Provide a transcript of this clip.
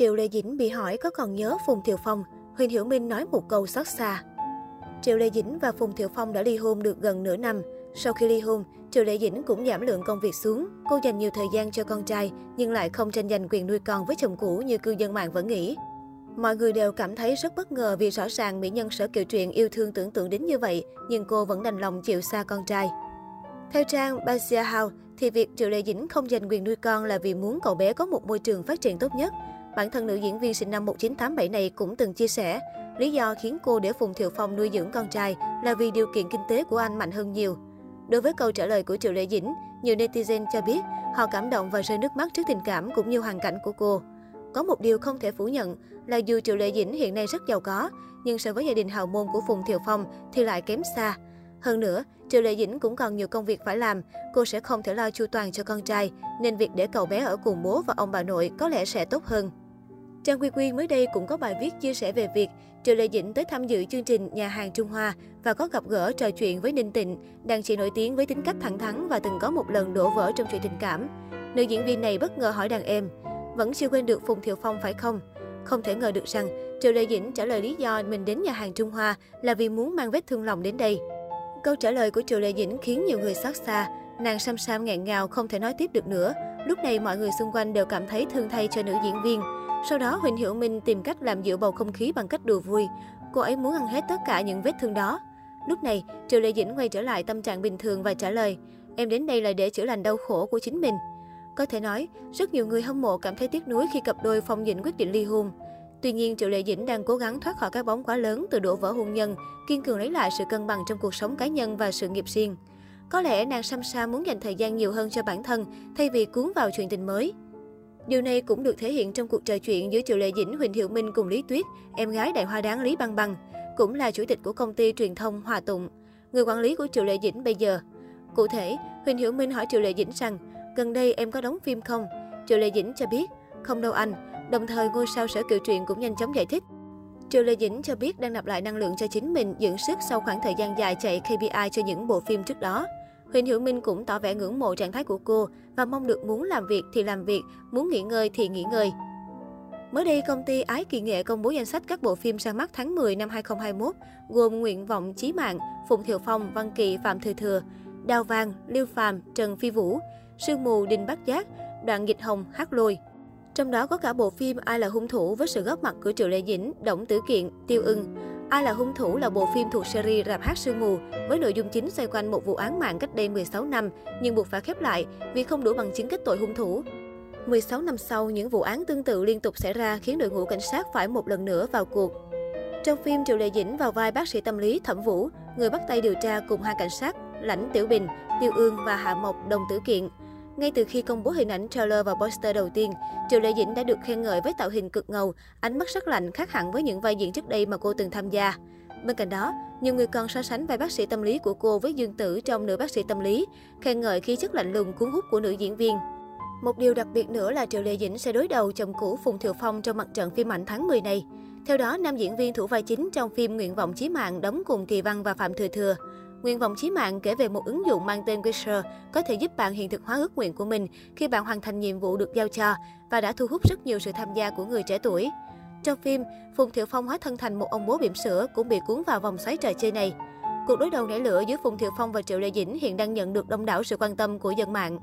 Triệu Lê Dĩnh bị hỏi có còn nhớ Phùng Thiều Phong, Huỳnh Hiểu Minh nói một câu xót xa. Triệu Lê Dĩnh và Phùng Thiệu Phong đã ly hôn được gần nửa năm. Sau khi ly hôn, Triệu Lê Dĩnh cũng giảm lượng công việc xuống. Cô dành nhiều thời gian cho con trai, nhưng lại không tranh giành quyền nuôi con với chồng cũ như cư dân mạng vẫn nghĩ. Mọi người đều cảm thấy rất bất ngờ vì rõ ràng mỹ nhân sở kiều truyện yêu thương tưởng tượng đến như vậy, nhưng cô vẫn đành lòng chịu xa con trai. Theo trang Basia House, thì việc Triệu Lê Dĩnh không giành quyền nuôi con là vì muốn cậu bé có một môi trường phát triển tốt nhất. Bản thân nữ diễn viên sinh năm 1987 này cũng từng chia sẻ, lý do khiến cô để Phùng Thiệu Phong nuôi dưỡng con trai là vì điều kiện kinh tế của anh mạnh hơn nhiều. Đối với câu trả lời của Triệu Lệ Dĩnh, nhiều netizen cho biết họ cảm động và rơi nước mắt trước tình cảm cũng như hoàn cảnh của cô. Có một điều không thể phủ nhận là dù Triệu Lệ Dĩnh hiện nay rất giàu có, nhưng so với gia đình hào môn của Phùng Thiệu Phong thì lại kém xa. Hơn nữa, Triệu Lệ Dĩnh cũng còn nhiều công việc phải làm, cô sẽ không thể lo chu toàn cho con trai, nên việc để cậu bé ở cùng bố và ông bà nội có lẽ sẽ tốt hơn. Trang Quy Quy mới đây cũng có bài viết chia sẻ về việc Triệu Lệ Dĩnh tới tham dự chương trình Nhà hàng Trung Hoa và có gặp gỡ trò chuyện với Ninh Tịnh, đàn chị nổi tiếng với tính cách thẳng thắn và từng có một lần đổ vỡ trong chuyện tình cảm. Nữ diễn viên này bất ngờ hỏi đàn em, vẫn chưa quên được Phùng Thiệu Phong phải không? Không thể ngờ được rằng Triệu Lệ Dĩnh trả lời lý do mình đến nhà hàng Trung Hoa là vì muốn mang vết thương lòng đến đây. Câu trả lời của Triệu Lệ Dĩnh khiến nhiều người xót xa. Nàng Sam Sam nghẹn ngào không thể nói tiếp được nữa. Lúc này mọi người xung quanh đều cảm thấy thương thay cho nữ diễn viên. Sau đó Huỳnh Hiểu Minh tìm cách làm dịu bầu không khí bằng cách đùa vui. Cô ấy muốn ăn hết tất cả những vết thương đó. Lúc này, Triệu Lệ Dĩnh quay trở lại tâm trạng bình thường và trả lời, em đến đây là để chữa lành đau khổ của chính mình. Có thể nói, rất nhiều người hâm mộ cảm thấy tiếc nuối khi cặp đôi Phong Dĩnh quyết định ly hôn. Tuy nhiên, Triệu Lệ Dĩnh đang cố gắng thoát khỏi cái bóng quá lớn từ đổ vỡ hôn nhân, kiên cường lấy lại sự cân bằng trong cuộc sống cá nhân và sự nghiệp riêng. Có lẽ nàng Sam Sa muốn dành thời gian nhiều hơn cho bản thân thay vì cuốn vào chuyện tình mới. Điều này cũng được thể hiện trong cuộc trò chuyện giữa Triệu Lệ Dĩnh, Huỳnh Hiệu Minh cùng Lý Tuyết, em gái đại hoa đáng Lý Băng Băng, cũng là chủ tịch của công ty truyền thông Hòa Tụng, người quản lý của Triệu Lệ Dĩnh bây giờ. Cụ thể, Huỳnh Hiểu Minh hỏi Triệu Lệ Dĩnh rằng, gần đây em có đóng phim không? Triệu Lệ Dĩnh cho biết, không đâu anh. Đồng thời, ngôi sao sở kiều truyện cũng nhanh chóng giải thích. Triệu Lệ Dĩnh cho biết đang nạp lại năng lượng cho chính mình, dưỡng sức sau khoảng thời gian dài chạy KPI cho những bộ phim trước đó. Huỳnh Hiểu Minh cũng tỏ vẻ ngưỡng mộ trạng thái của cô và mong được muốn làm việc thì làm việc, muốn nghỉ ngơi thì nghỉ ngơi. Mới đây, công ty Ái Kỳ Nghệ công bố danh sách các bộ phim ra mắt tháng 10 năm 2021, gồm Nguyện vọng chí mạng, Phùng Thiệu Phong, Văn Kỳ, Phạm Thừa Thừa, Đào Vàng, Liêu Phàm, Trần Phi Vũ, Sương mù, Đinh Bắc Giác, Đoạn Nghịch Hồng, Hát Lôi. Trong đó có cả bộ phim Ai là hung thủ với sự góp mặt của Triệu Lệ Dĩnh, Đổng Tử Kiện, Tiêu Ưng. Ai là hung thủ là bộ phim thuộc series Rạp hát sương mù với nội dung chính xoay quanh một vụ án mạng cách đây 16 năm nhưng buộc phải khép lại vì không đủ bằng chứng kết tội hung thủ. 16 năm sau, những vụ án tương tự liên tục xảy ra khiến đội ngũ cảnh sát phải một lần nữa vào cuộc. Trong phim, Triệu Lệ Dĩnh vào vai bác sĩ tâm lý Thẩm Vũ, người bắt tay điều tra cùng hai cảnh sát Lãnh Tiểu Bình, Tiêu Ương và Hạ Mộc Đồng Tử Kiện. Ngay từ khi công bố hình ảnh trailer và poster đầu tiên, Triệu Lệ Dĩnh đã được khen ngợi với tạo hình cực ngầu, ánh mắt sắc lạnh khác hẳn với những vai diễn trước đây mà cô từng tham gia. Bên cạnh đó, nhiều người còn so sánh vai bác sĩ tâm lý của cô với Dương Tử trong nữ bác sĩ tâm lý, khen ngợi khí chất lạnh lùng cuốn hút của nữ diễn viên. Một điều đặc biệt nữa là Triệu Lệ Dĩnh sẽ đối đầu chồng cũ Phùng Thiệu Phong trong mặt trận phim ảnh tháng 10 này. Theo đó, nam diễn viên thủ vai chính trong phim Nguyện vọng chí mạng đóng cùng Kỳ Văn và Phạm Thừa Thừa. Nguyện vọng chí mạng kể về một ứng dụng mang tên Wisher có thể giúp bạn hiện thực hóa ước nguyện của mình khi bạn hoàn thành nhiệm vụ được giao cho và đã thu hút rất nhiều sự tham gia của người trẻ tuổi. Trong phim, Phùng Thiệu Phong hóa thân thành một ông bố bỉm sữa cũng bị cuốn vào vòng xoáy trò chơi này. Cuộc đối đầu nảy lửa giữa Phùng Thiệu Phong và Triệu Lê Dĩnh hiện đang nhận được đông đảo sự quan tâm của dân mạng.